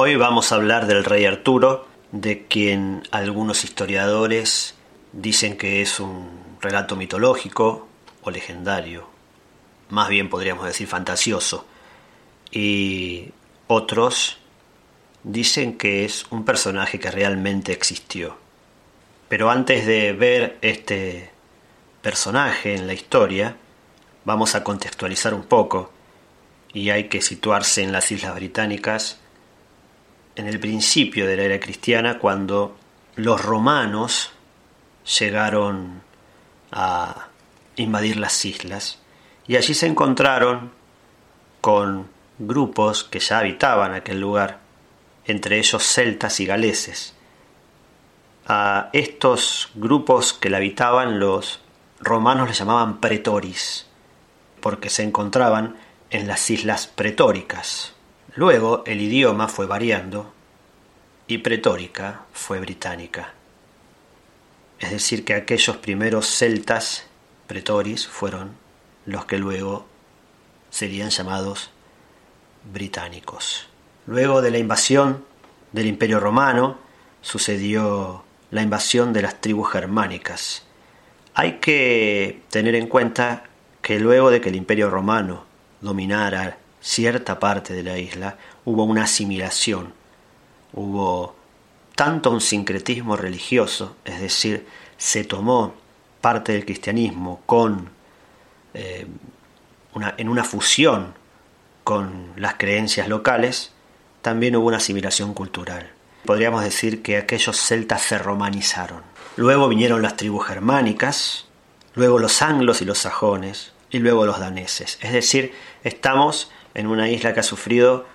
Hoy vamos a hablar del rey Arturo, de quien algunos historiadores dicen que es un relato mitológico o legendario, más bien podríamos decir fantasioso, y otros dicen que es un personaje que realmente existió. Pero antes de ver este personaje en la historia, vamos a contextualizar un poco y hay que situarse en las Islas Británicas en el principio de la era cristiana cuando los romanos llegaron a invadir las islas y allí se encontraron con grupos que ya habitaban aquel lugar, entre ellos celtas y galeses. A estos grupos que la habitaban los romanos les llamaban pretoris, porque se encontraban en las islas pretóricas. Luego el idioma fue variando y pretórica fue británica. Es decir, que aquellos primeros celtas pretoris fueron los que luego serían llamados británicos. Luego de la invasión del Imperio Romano sucedió la invasión de las tribus germánicas. Hay que tener en cuenta que luego de que el Imperio Romano dominara cierta parte de la isla, hubo una asimilación, hubo tanto un sincretismo religioso, es decir, se tomó parte del cristianismo con eh, una, en una fusión con las creencias locales, también hubo una asimilación cultural. Podríamos decir que aquellos celtas se romanizaron. Luego vinieron las tribus germánicas, luego los anglos y los sajones, y luego los daneses. Es decir, estamos en una isla que ha sufrido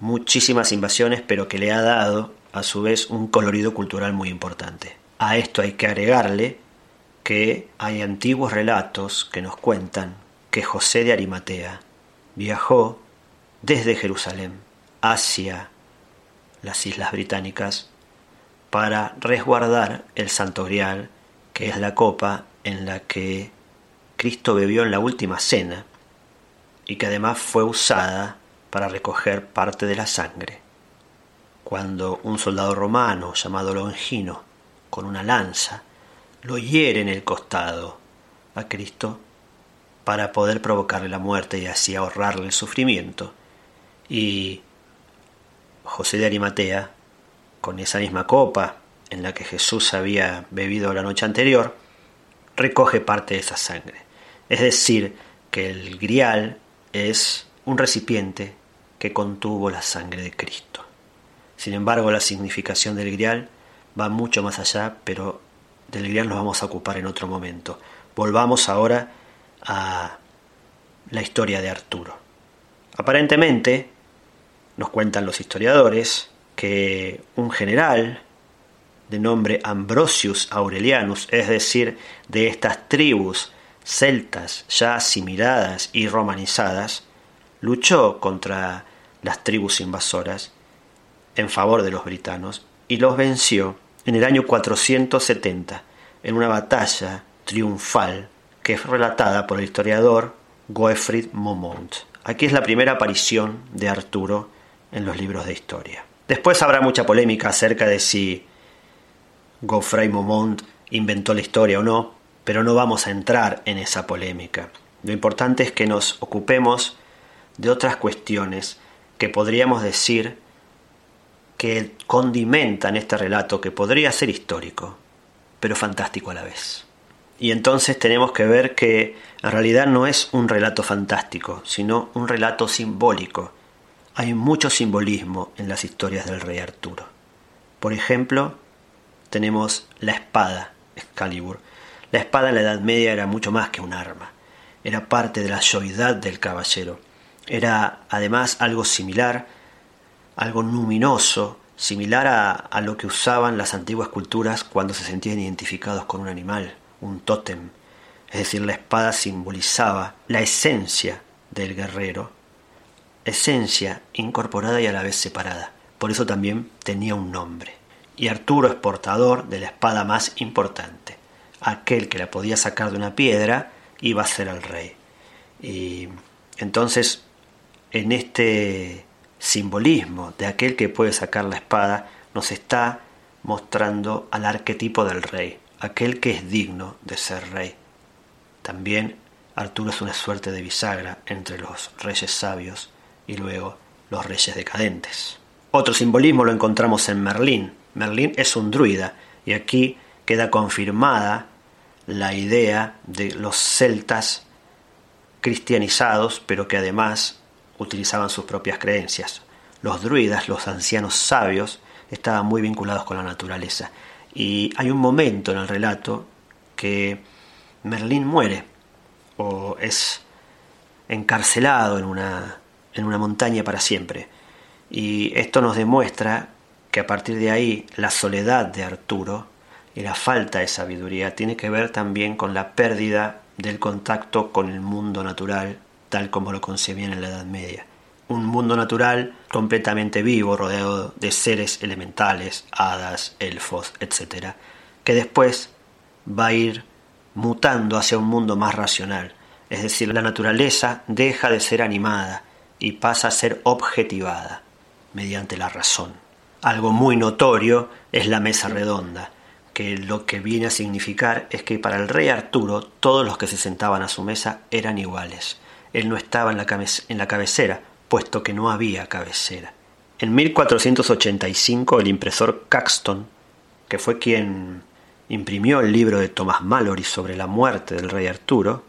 muchísimas invasiones, pero que le ha dado a su vez un colorido cultural muy importante. A esto hay que agregarle que hay antiguos relatos que nos cuentan que José de Arimatea viajó desde Jerusalén hacia las Islas Británicas para resguardar el Santo Grial, que es la copa en la que Cristo bebió en la última cena y que además fue usada para recoger parte de la sangre. Cuando un soldado romano llamado Longino, con una lanza, lo hiere en el costado a Cristo para poder provocarle la muerte y así ahorrarle el sufrimiento. Y José de Arimatea, con esa misma copa en la que Jesús había bebido la noche anterior, recoge parte de esa sangre. Es decir, que el grial es un recipiente que contuvo la sangre de Cristo. Sin embargo, la significación del grial va mucho más allá, pero del grial nos vamos a ocupar en otro momento. Volvamos ahora a la historia de Arturo. Aparentemente, nos cuentan los historiadores que un general de nombre Ambrosius Aurelianus, es decir, de estas tribus celtas ya asimiladas y romanizadas, luchó contra las tribus invasoras en favor de los britanos y los venció en el año 470 en una batalla triunfal que es relatada por el historiador Goefrid Momont. Aquí es la primera aparición de Arturo en los libros de historia. Después habrá mucha polémica acerca de si Geoffrey Momont inventó la historia o no, pero no vamos a entrar en esa polémica. Lo importante es que nos ocupemos de otras cuestiones que podríamos decir que condimentan este relato que podría ser histórico, pero fantástico a la vez. Y entonces tenemos que ver que en realidad no es un relato fantástico, sino un relato simbólico. Hay mucho simbolismo en las historias del rey Arturo. Por ejemplo, tenemos la espada, Excalibur. La espada en la Edad Media era mucho más que un arma, era parte de la joidad del caballero. Era además algo similar, algo luminoso, similar a, a lo que usaban las antiguas culturas cuando se sentían identificados con un animal, un tótem. Es decir, la espada simbolizaba la esencia del guerrero, esencia incorporada y a la vez separada. Por eso también tenía un nombre. Y Arturo es portador de la espada más importante. Aquel que la podía sacar de una piedra iba a ser el rey. Y entonces, en este simbolismo de aquel que puede sacar la espada, nos está mostrando al arquetipo del rey, aquel que es digno de ser rey. También Arturo es una suerte de bisagra entre los reyes sabios y luego los reyes decadentes. Otro simbolismo lo encontramos en Merlín. Merlín es un druida y aquí queda confirmada la idea de los celtas cristianizados, pero que además utilizaban sus propias creencias. Los druidas, los ancianos sabios, estaban muy vinculados con la naturaleza. Y hay un momento en el relato que Merlín muere o es encarcelado en una, en una montaña para siempre. Y esto nos demuestra que a partir de ahí la soledad de Arturo y la falta de sabiduría tiene que ver también con la pérdida del contacto con el mundo natural tal como lo concebían en la Edad Media. Un mundo natural completamente vivo, rodeado de seres elementales, hadas, elfos, etc., que después va a ir mutando hacia un mundo más racional. Es decir, la naturaleza deja de ser animada y pasa a ser objetivada mediante la razón. Algo muy notorio es la mesa redonda, que lo que viene a significar es que para el rey Arturo todos los que se sentaban a su mesa eran iguales, él no estaba en la, cabecera, puesto que no había cabecera. En 1485 el impresor Caxton, que fue quien imprimió el libro de Thomas Mallory sobre la muerte del rey Arturo,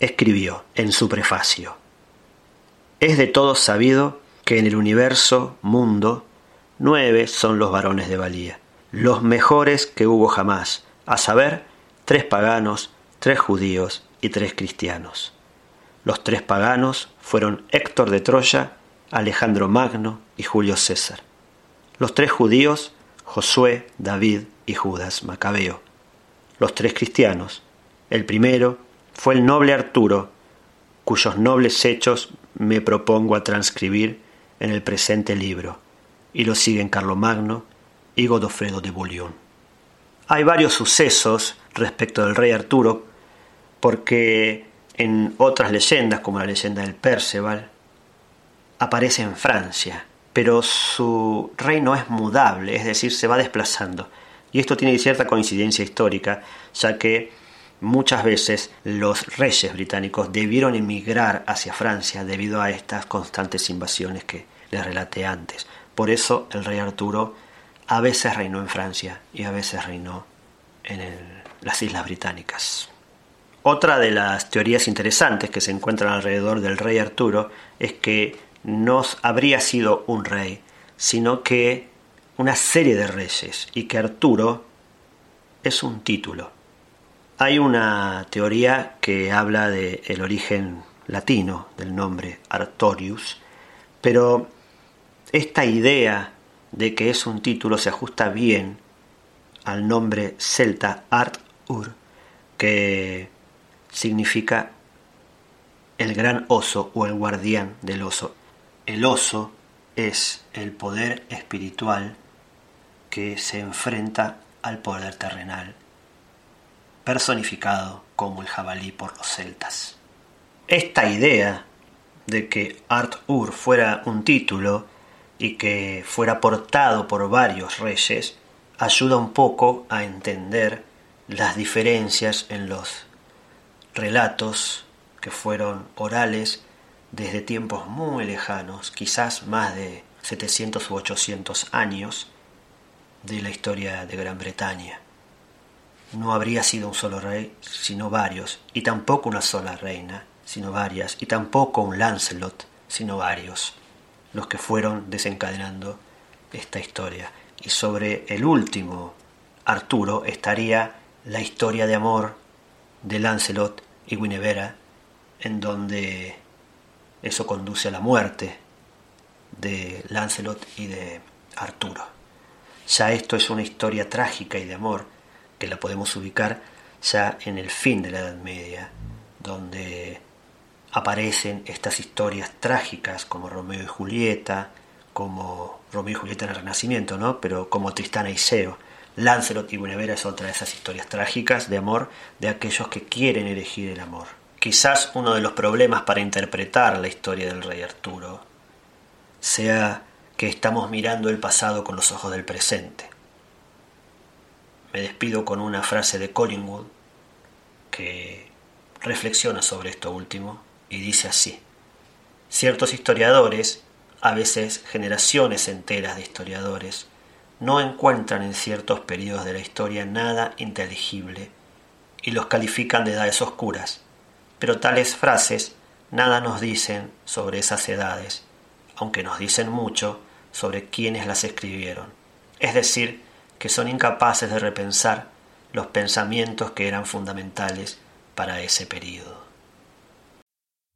escribió en su prefacio, Es de todos sabido que en el universo, mundo, nueve son los varones de valía, los mejores que hubo jamás, a saber, tres paganos, tres judíos y tres cristianos. Los tres paganos fueron Héctor de Troya, Alejandro Magno y Julio César. Los tres judíos, Josué, David y Judas Macabeo. Los tres cristianos. El primero fue el noble Arturo, cuyos nobles hechos me propongo a transcribir en el presente libro, y lo siguen Carlomagno y Godofredo de Bouillon. Hay varios sucesos respecto del rey Arturo, porque en otras leyendas, como la leyenda del Perceval, aparece en Francia, pero su reino es mudable, es decir, se va desplazando. Y esto tiene cierta coincidencia histórica, ya que muchas veces los reyes británicos debieron emigrar hacia Francia debido a estas constantes invasiones que les relaté antes. Por eso el rey Arturo a veces reinó en Francia y a veces reinó en las Islas Británicas. Otra de las teorías interesantes que se encuentran alrededor del rey Arturo es que no habría sido un rey, sino que una serie de reyes y que Arturo es un título. Hay una teoría que habla del el origen latino del nombre Artorius, pero esta idea de que es un título se ajusta bien al nombre celta Art-Ur, que significa el gran oso o el guardián del oso. El oso es el poder espiritual que se enfrenta al poder terrenal, personificado como el jabalí por los celtas. Esta idea de que Art-Ur fuera un título y que fuera portado por varios reyes ayuda un poco a entender las diferencias en los relatos que fueron orales desde tiempos muy lejanos, quizás más de 700 u 800 años de la historia de Gran Bretaña. No habría sido un solo rey, sino varios, y tampoco una sola reina, sino varias, y tampoco un Lancelot, sino varios, los que fueron desencadenando esta historia. Y sobre el último, Arturo, estaría la historia de amor de Lancelot y Guinevere, en donde eso conduce a la muerte de Lancelot y de Arturo. Ya esto es una historia trágica y de amor que la podemos ubicar ya en el fin de la Edad Media, donde aparecen estas historias trágicas como Romeo y Julieta, como Romeo y Julieta en el Renacimiento, ¿no? Pero como Tristana y Seo. Lancelot y Guinevere es otra de esas historias trágicas de amor de aquellos que quieren elegir el amor. Quizás uno de los problemas para interpretar la historia del rey Arturo sea que estamos mirando el pasado con los ojos del presente. Me despido con una frase de Collingwood que reflexiona sobre esto último y dice así. Ciertos historiadores, a veces generaciones enteras de historiadores, no encuentran en ciertos periodos de la historia nada inteligible y los califican de edades oscuras, pero tales frases nada nos dicen sobre esas edades aunque nos dicen mucho sobre quienes las escribieron, es decir, que son incapaces de repensar los pensamientos que eran fundamentales para ese período.